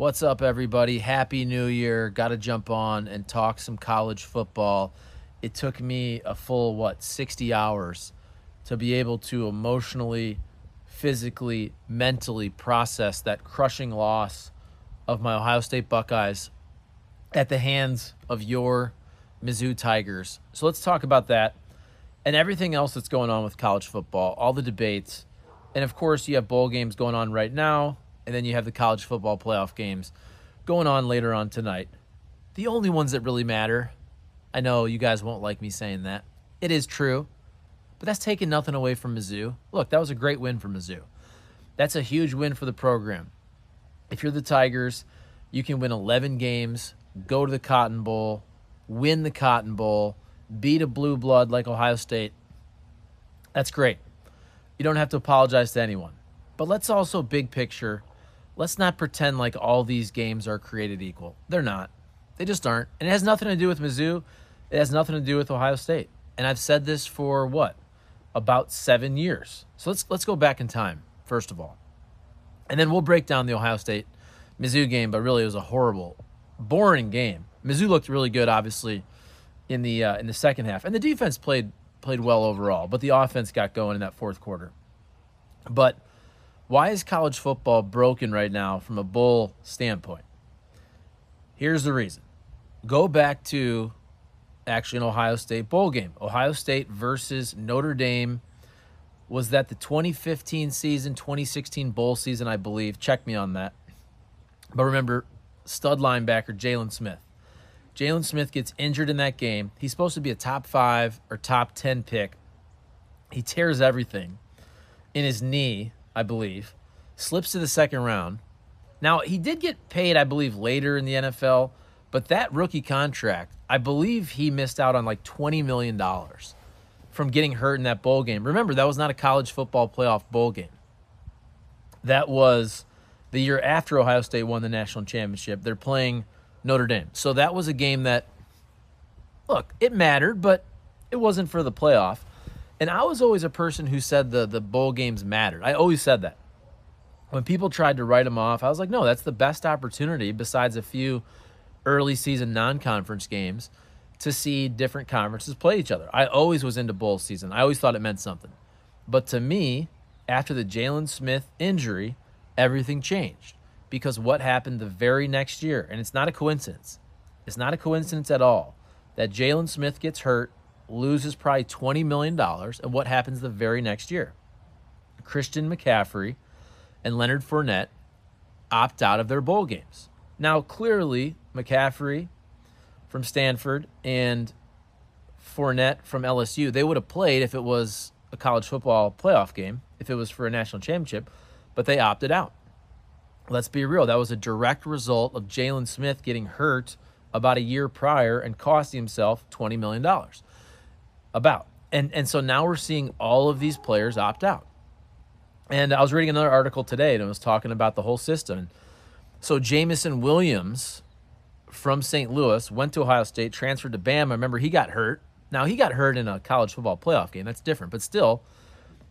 What's up, everybody? Happy New Year. Got to jump on and talk some college football. It took me a full, what, 60 hours to be able to emotionally, physically, mentally process that crushing loss of my Ohio State Buckeyes at the hands of your Mizzou Tigers. So let's talk about that and everything else that's going on with college football, all the debates. And of course, you have bowl games going on right now, and then you have the college football playoff games going on later on tonight. The only ones that really matter, I know you guys won't like me saying that. It is true, but that's taking nothing away from Mizzou. Look, that was a great win for Mizzou. That's a huge win for the program. If you're the Tigers, you can win 11 games, go to the Cotton Bowl, win the Cotton Bowl, beat a blue blood like Ohio State. That's great. You don't have to apologize to anyone. But let's also, big picture, let's not pretend like all these games are created equal. They're not. They just aren't. And it has nothing to do with Mizzou. It has nothing to do with Ohio State. And I've said this for what? About seven years. So let's let's go back in time, first of all. And then we'll break down the Ohio State Mizzou game, but really it was a horrible, boring game. Mizzou looked really good, obviously, in the uh, in the second half, and the defense played played well overall, but the offense got going in that fourth quarter. But why is college football broken right now from a bull standpoint? Here's the reason. Go back to actually an Ohio State bowl game. Ohio State versus Notre Dame. Was that the 2015 season, 2016 bowl season, I believe? Check me on that. But remember, stud linebacker Jaylon Smith. Jaylon Smith gets injured in that game. He's supposed to be a top five or top 10 pick. He tears everything in his knee, I believe, slips to the second round. Now, he did get paid, I believe, later in the NFL, but that rookie contract, I believe he missed out on like $20 million from getting hurt in that bowl game. Remember, that was not a college football playoff bowl game. That was the year after Ohio State won the national championship. They're playing Notre Dame. So that was a game that, look, it mattered, but it wasn't for the playoff. And I was always a person who said the, the bowl games mattered. I always said that. When people tried to write them off, I was like, no, that's the best opportunity besides a few early season non conference games to see different conferences play each other. I always was into bowl season. I always thought it meant something. But to me, after the Jaylon Smith injury, everything changed because what happened the very next year, and it's not a coincidence. It's not a coincidence at all that Jaylon Smith gets hurt, loses probably $20 million, and what happens the very next year? Christian McCaffrey and Leonard Fournette opt out of their bowl games. Now, clearly, McCaffrey from Stanford and Fournette from LSU, they would have played if it was a college football playoff game, if it was for a national championship, but they opted out let's be real, that was a direct result of Jaylon Smith getting hurt about a year prior and costing himself $20 million. About. And, and so now we're seeing all of these players opt out. And I was reading another article today and it was talking about the whole system. So Jameson Williams from St. Louis went to Ohio State, transferred to Bama. Remember, he got hurt. Now, he got hurt in a college football playoff game. That's different. But still,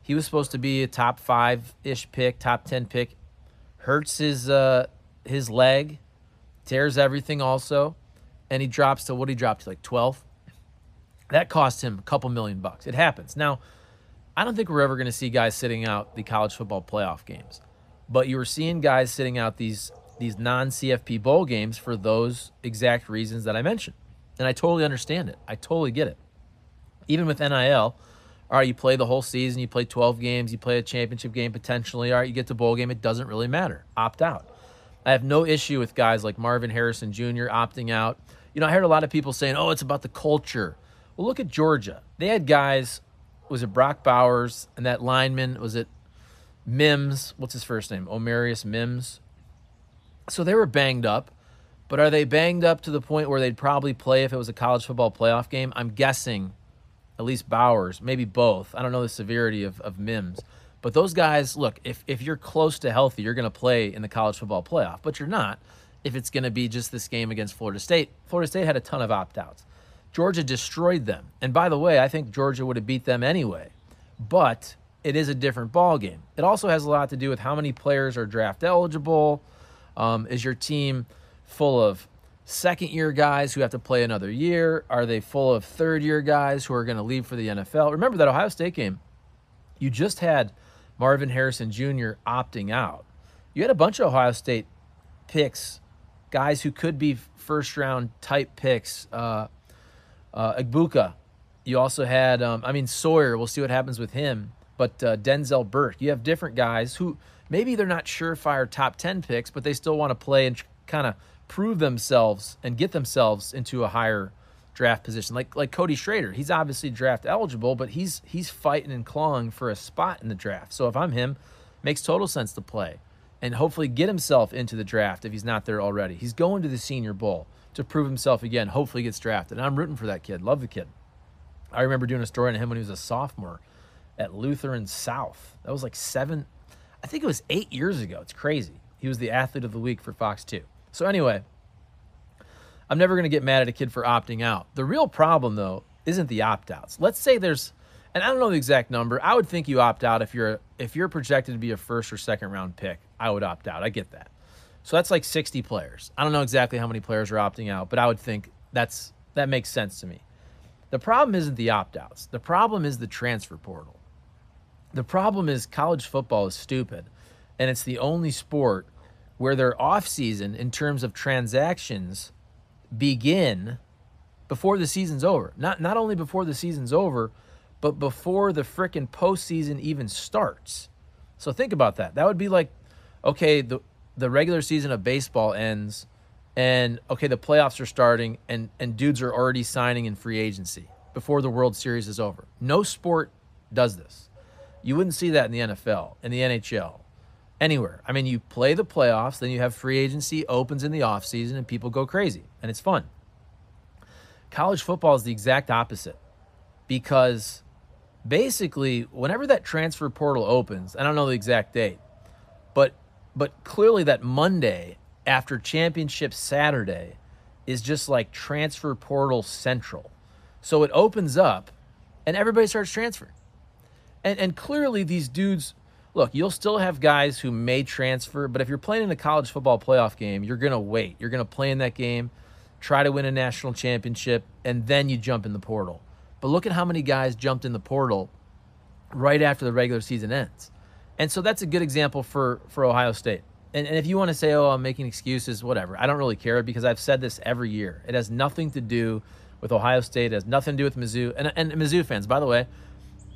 he was supposed to be a top five ish pick, top 10 pick hurts his uh, his leg, tears everything also, and he drops to what he dropped to like 12. That cost him a couple million bucks. It happens. Now, I don't think we're ever going to see guys sitting out the college football playoff games, but you were seeing guys sitting out these these non-CFP bowl games for those exact reasons that I mentioned. And I totally understand it. I totally get it. Even with NIL, all right, you play the whole season, you play 12 games, you play a championship game potentially. All right, you get to bowl game, it doesn't really matter. Opt out. I have no issue with guys like Marvin Harrison Jr. opting out. You know, I heard a lot of people saying, oh, it's about the culture. Well, look at Georgia. They had guys, was it Brock Bowers and that lineman, was it Mims? What's his first name? Amarius Mims. So they were banged up, but are they banged up to the point where they'd probably play if it was a college football playoff game? I'm guessing at least Bowers, maybe both. I don't know the severity of, of Mims. But those guys, look, if, if you're close to healthy, you're going to play in the college football playoff, but you're not if it's going to be just this game against Florida State. Florida State had a ton of opt outs. Georgia destroyed them. And by the way, I think Georgia would have beat them anyway. But it is a different ball game. It also has a lot to do with how many players are draft eligible, Um, is your team full of second year guys who have to play another year? Are they full of third year guys who are going to leave for the NFL? Remember that Ohio State game, you just had Marvin Harrison Jr. opting out. You had a bunch of Ohio State picks, guys who could be first round type picks. Uh, uh, Egbuka. You also had, um, I mean, Sawyer. We'll see what happens with him. But uh, Denzel Burke. You have different guys who maybe they're not surefire top 10 picks, but they still want to play and kind of prove themselves and get themselves into a higher draft position. Like like Cody Schrader, he's obviously draft eligible, but he's he's fighting and clawing for a spot in the draft. So if I'm him, makes total sense to play and hopefully get himself into the draft if he's not there already. He's going to the Senior Bowl to prove himself again. Hopefully, gets drafted. And I'm rooting for that kid. Love the kid. I remember doing a story on him when he was a sophomore at Lutheran South. That was like seven, I think it was eight years ago. It's crazy. He was the athlete of the week for Fox 2. So, anyway, I'm never going to get mad at a kid for opting out. The real problem, though, isn't the opt outs. Let's say there's, and I don't know the exact number. I would think you opt out if you're if you're projected to be a first or second round pick. I would opt out. I get that. So that's like 60 players. I don't know exactly how many players are opting out, but I would think that's that makes sense to me. The problem isn't the opt-outs. The problem is the transfer portal. The problem is college football is stupid, and it's the only sport where their off-season in terms of transactions begin before the season's over. Not not only before the season's over, but before the frickin' postseason even starts. So think about that. That would be like, okay, the the regular season of baseball ends and okay, the playoffs are starting and and dudes are already signing in free agency before the World Series is over. No sport does this. You wouldn't see that in the NFL, in the NHL, anywhere. I mean, you play the playoffs, then you have free agency opens in the offseason and people go crazy and it's fun. College football is the exact opposite because basically, whenever that transfer portal opens, I don't know the exact date, but clearly, that Monday after Championship Saturday is just like transfer portal central. So it opens up and everybody starts transferring. And, and clearly, these dudes look, you'll still have guys who may transfer, but if you're playing in a college football playoff game, you're going to wait. You're going to play in that game, try to win a national championship, and then you jump in the portal. But look at how many guys jumped in the portal right after the regular season ends. And so that's a good example for, for Ohio State. And, and if you want to say, oh, I'm making excuses, whatever, I don't really care because I've said this every year. It has nothing to do with Ohio State. It has nothing to do with Mizzou. And, and Mizzou fans, by the way,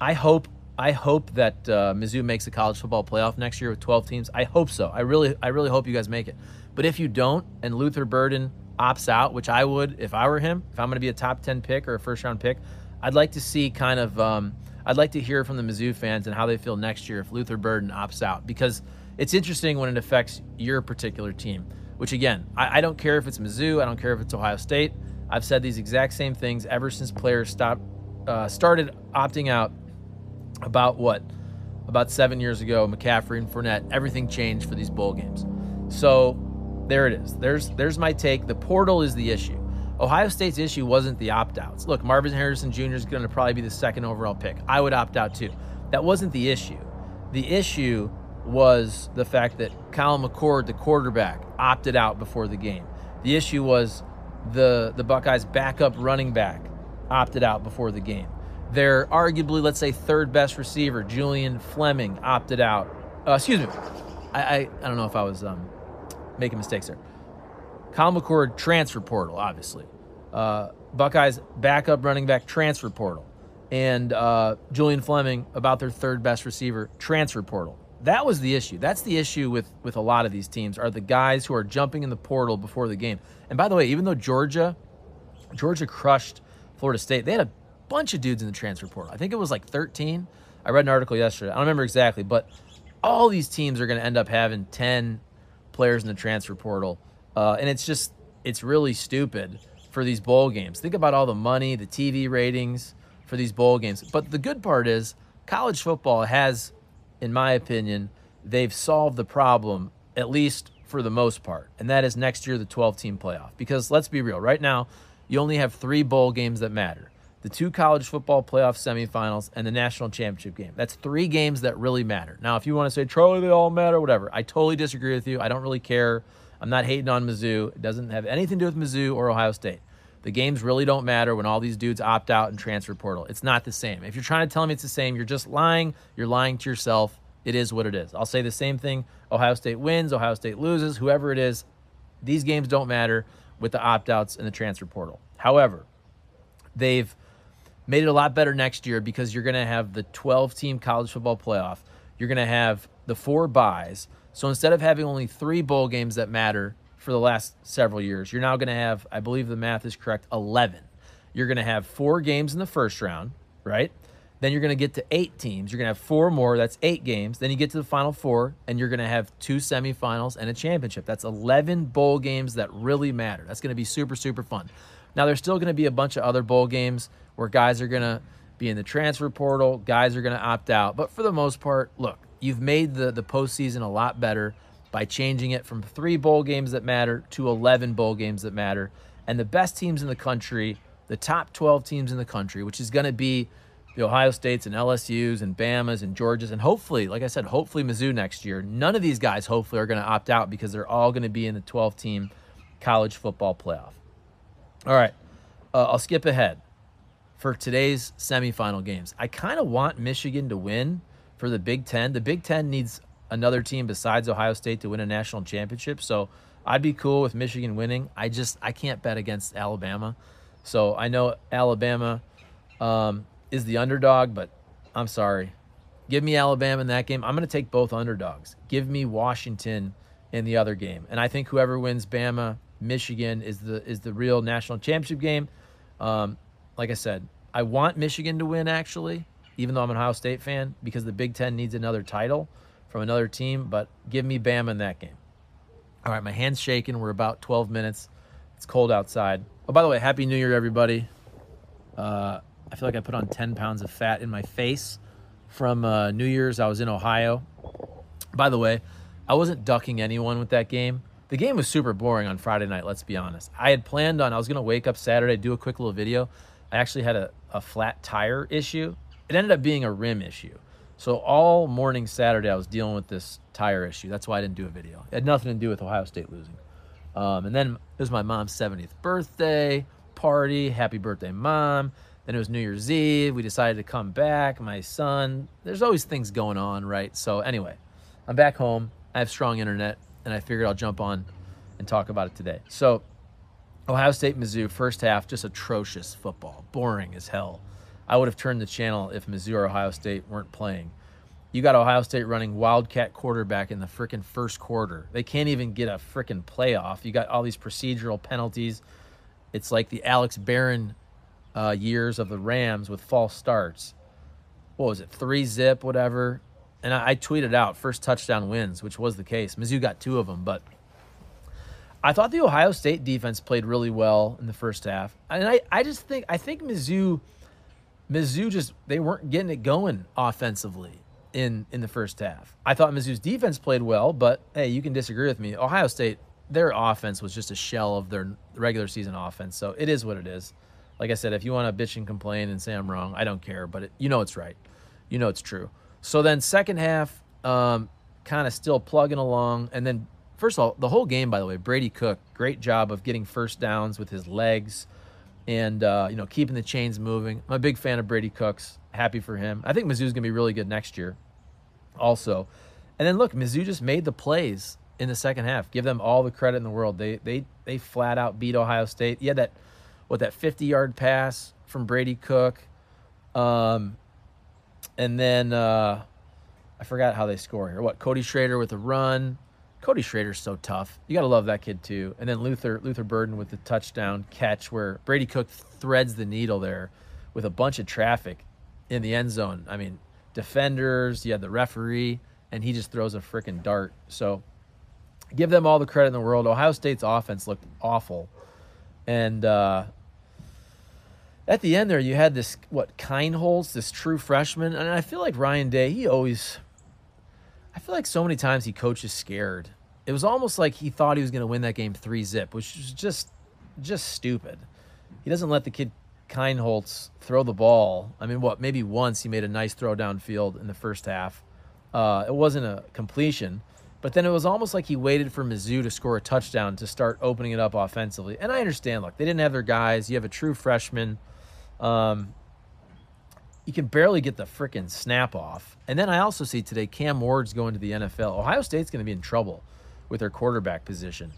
I hope I hope that uh, Mizzou makes a college football playoff next year with 12 teams. I hope so. I really I really hope you guys make it. But if you don't, and Luther Burden opts out, which I would if I were him, if I'm going to be a top 10 pick or a first round pick, I'd like to see kind of. Um, I'd like to hear from the Mizzou fans and how they feel next year if Luther Burden opts out because it's interesting when it affects your particular team. Which again, I, I don't care if it's Mizzou, I don't care if it's Ohio State. I've said these exact same things ever since players stopped uh, started opting out. About what? About seven years ago, McCaffrey and Fournette. Everything changed for these bowl games. So there it is. There's there's my take. The portal is the issue. Ohio State's issue wasn't the opt outs. Look, Marvin Harrison Jr. is going to probably be the second overall pick. I would opt out too. That wasn't the issue. The issue was the fact that Kyle McCord, the quarterback, opted out before the game. The issue was the, the Buckeyes' backup running back opted out before the game. Their arguably, let's say, third best receiver, Julian Fleming, opted out. Uh, excuse me. I, I, I, don't know if I was um, making mistakes there. Kyle McCord transfer portal, obviously. Uh, Buckeyes backup running back transfer portal, and uh, Julian Fleming about their third best receiver transfer portal. That was the issue. That's the issue with with a lot of these teams are the guys who are jumping in the portal before the game. And by the way, even though Georgia, Georgia crushed Florida State, they had a bunch of dudes in the transfer portal. I think it was like 13. I read an article yesterday. I don't remember exactly, but all these teams are going to end up having 10 players in the transfer portal uh, and it's just, it's really stupid for these bowl games. Think about all the money, the TV ratings for these bowl games. But the good part is, college football has, in my opinion, they've solved the problem, at least for the most part. And that is next year, the 12 team playoff. Because let's be real, right now, you only have three bowl games that matter the two college football playoff semifinals and the national championship game. That's three games that really matter. Now, if you want to say, Charlie, they all matter, whatever, I totally disagree with you. I don't really care I'm not hating on Mizzou. It doesn't have anything to do with Mizzou or Ohio State. The games really don't matter when all these dudes opt out and transfer portal. It's not the same. If you're trying to tell me it's the same, you're just lying. You're lying to yourself. It is what it is. I'll say the same thing. Ohio State wins, Ohio State loses, whoever it is. These games don't matter with the opt outs and the transfer portal. However, they've made it a lot better next year because you're going to have the 12 team college football playoff. You're going to have the four buys. So instead of having only three bowl games that matter for the last several years, you're now going to have, I believe the math is correct, 11. You're going to have four games in the first round, right? Then you're going to get to eight teams. You're going to have four more. That's eight games. Then you get to the final four, and you're going to have two semifinals and a championship. That's 11 bowl games that really matter. That's going to be super, super fun. Now, there's still going to be a bunch of other bowl games where guys are going to be in the transfer portal, guys are going to opt out. But for the most part, look, you've made the, the postseason a lot better by changing it from three bowl games that matter to 11 bowl games that matter. And the best teams in the country, the top 12 teams in the country, which is going to be the Ohio States and LSU's and Bama's and Georgia's, and hopefully, like I said, hopefully Mizzou next year. None of these guys, hopefully, are going to opt out because they're all going to be in the 12 team college football playoff. All right, uh, I'll skip ahead for today's semifinal games. I kind of want Michigan to win for the Big Ten. The Big Ten needs another team besides Ohio State to win a national championship. So I'd be cool with Michigan winning. I just I can't bet against Alabama. So I know Alabama um, is the underdog, but I'm sorry. Give me Alabama in that game. I'm going to take both underdogs. Give me Washington in the other game, and I think whoever wins Bama Michigan is the is the real national championship game. Um, like I said, I want Michigan to win actually, even though I'm an Ohio State fan, because the Big Ten needs another title from another team. But give me Bama in that game. All right, my hand's shaking. We're about 12 minutes. It's cold outside. Oh, by the way, Happy New Year, everybody. Uh, I feel like I put on 10 pounds of fat in my face from uh, New Year's. I was in Ohio. By the way, I wasn't ducking anyone with that game. The game was super boring on Friday night, let's be honest. I had planned on, I was going to wake up Saturday, do a quick little video. I actually had a, a flat tire issue. It ended up being a rim issue. So all morning Saturday, I was dealing with this tire issue. That's why I didn't do a video. It had nothing to do with Ohio State losing. Um, and then it was my mom's 70th birthday party. Happy birthday, mom. Then it was New Year's Eve. We decided to come back. My son, there's always things going on, right? So, anyway, I'm back home. I have strong internet and I figured I'll jump on and talk about it today. So, Ohio State, Mizzou, first half, just atrocious football, boring as hell. I would have turned the channel if Mizzou or Ohio State weren't playing. You got Ohio State running Wildcat quarterback in the freaking first quarter. They can't even get a freaking playoff. You got all these procedural penalties. It's like the Alex Barron uh, years of the Rams with false starts. What was it? Three zip, whatever and I, I tweeted out first touchdown wins, which was the case. Mizzou got two of them, but I thought the Ohio State defense played really well in the first half, and I, I just think I think Mizzou, Mizzou just they weren't getting it going offensively in in the first half. I thought Mizzou's defense played well, but hey, you can disagree with me. Ohio State, their offense was just a shell of their regular season offense, so it is what it is. Like I said, if you want to bitch and complain and say I'm wrong, I don't care, but it, you know it's right, you know it's true. So then second half, um, kind of still plugging along, and then first of all, the whole game, by the way, Brady Cook, great job of getting first downs with his legs, and uh, you know keeping the chains moving. I'm a big fan of Brady Cooks. Happy for him. I think Mizzou's gonna be really good next year, also. And then look, Mizzou just made the plays in the second half. Give them all the credit in the world. They they they flat out beat Ohio State. Yeah, that what that 50 yard pass from Brady Cook. Um, and then uh, I forgot how they score here. What Cody Schrader with a run. Cody Schrader's so tough. You gotta love that kid too. And then Luther Luther Burden with the touchdown catch where Brady Cook threads the needle there with a bunch of traffic in the end zone. I mean, defenders, you had the referee, and he just throws a freaking dart. So give them all the credit in the world. Ohio State's offense looked awful. And uh, at the end there, you had this what Kienholz, this true freshman, and I feel like Ryan Day. He always, I feel like so many times he coaches scared. It was almost like he thought he was going to win that game three zip, which was just, just stupid. He doesn't let the kid Kienholz throw the ball. I mean, what? Maybe once he made a nice throw downfield in the first half. Uh, it wasn't a completion, But then it was almost like he waited for Mizzou to score a touchdown to start opening it up offensively. And I understand, look, they didn't have their guys. You have a true freshman. Um, you can barely get the freaking snap off. And then I also see today Cam Ward's going to the NFL. Ohio State's going to be in trouble with their quarterback position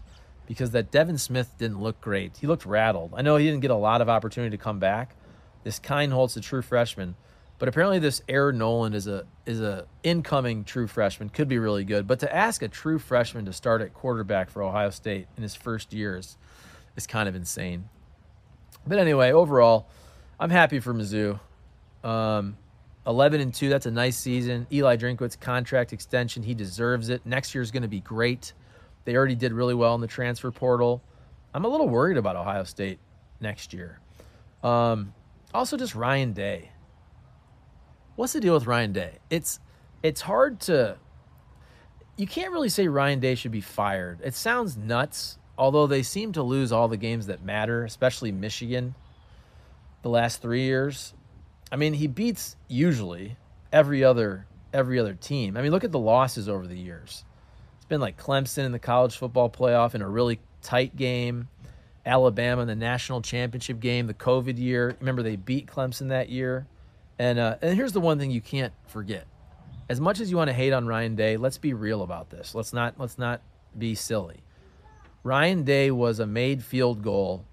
because that Devin Smith didn't look great. He looked rattled. I know he didn't get a lot of opportunity to come back. This Kienholz, the true freshman, but apparently, this Aaron Nolan is a is a incoming true freshman. Could be really good. But to ask a true freshman to start at quarterback for Ohio State in his first years is kind of insane. But anyway, overall, I'm happy for Mizzou. Um, 11 and 2, that's a nice season. Eli Drinkwitz contract extension, he deserves it. Next year is going to be great. They already did really well in the transfer portal. I'm a little worried about Ohio State next year. Um, also, just Ryan Day what's the deal with Ryan Day? It's it's hard to you can't really say Ryan Day should be fired. It sounds nuts, although they seem to lose all the games that matter, especially Michigan the last 3 years. I mean, he beats usually every other every other team. I mean, look at the losses over the years. It's been like Clemson in the college football playoff in a really tight game, Alabama in the national championship game, the COVID year. Remember they beat Clemson that year. And uh, and here's the one thing you can't forget: as much as you want to hate on Ryan Day, let's be real about this. Let's not let's not be silly. Ryan Day was a made field goal,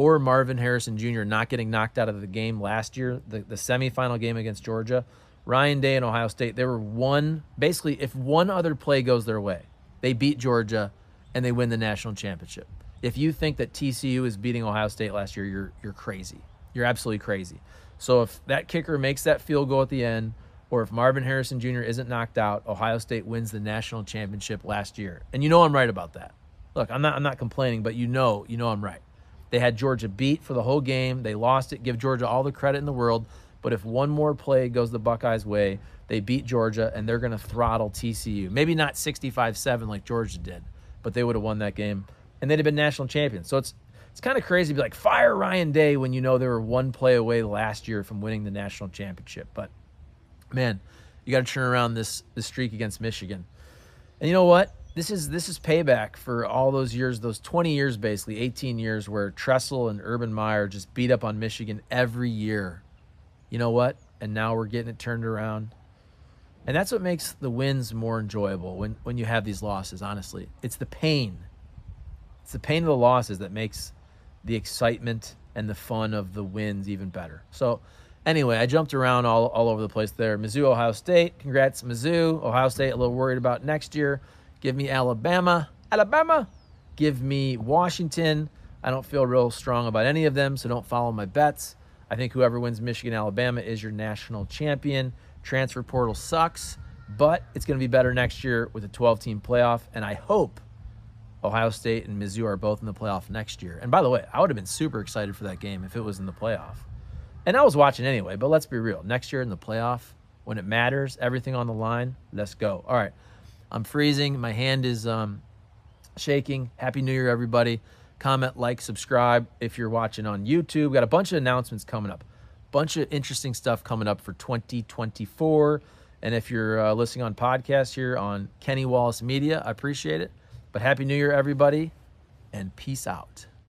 or Marvin Harrison Jr. not getting knocked out of the game last year, the the semifinal game against Georgia. Ryan Day and Ohio State, they were one basically if one other play goes their way, they beat Georgia and they win the national championship. If you think that TCU is beating Ohio State last year, you're you're crazy. You're absolutely crazy. So if that kicker makes that field goal at the end, or if Marvin Harrison Jr. isn't knocked out, Ohio State wins the national championship last year. And you know I'm right about that. Look, I'm not I'm not complaining, but you know, you know I'm right. They had Georgia beat for the whole game. They lost it. Give Georgia all the credit in the world. But if one more play goes the Buckeyes' way, they beat Georgia and they're going to throttle TCU. Maybe not 65 7 like Georgia did, but they would have won that game and they'd have been national champions. So it's it's kind of crazy to be like fire Ryan Day when you know they were one play away last year from winning the national championship. But man, you got to turn around this this streak against Michigan. And you know what? This is this is payback for all those years, those 20 years basically, 18 years where Tressel and Urban Meyer just beat up on Michigan every year. You know what? And now we're getting it turned around. And that's what makes the wins more enjoyable when when you have these losses, honestly. It's the pain. It's the pain of the losses that makes the excitement and the fun of the wins even better. So, anyway, I jumped around all, all over the place there. Mizzou, Ohio State. Congrats, Mizzou. Ohio State, a little worried about next year. Give me Alabama. Alabama. Give me Washington. I don't feel real strong about any of them, so don't follow my bets. I think whoever wins Michigan, Alabama is your national champion. Transfer portal sucks, but it's going to be better next year with a 12 team playoff. And I hope Ohio State and Mizzou are both in the playoff next year. And by the way, I would have been super excited for that game if it was in the playoff. And I was watching anyway, but let's be real. Next year in the playoff, when it matters, everything on the line, let's go. All right. I'm freezing. My hand is um, shaking. Happy New Year, everybody. Comment, like, subscribe if you're watching on YouTube. we Got a bunch of announcements coming up. Bunch of interesting stuff coming up for 2024. And if you're uh, listening on podcast here on Kenny Wallace Media, I appreciate it. But Happy New Year, everybody, and peace out.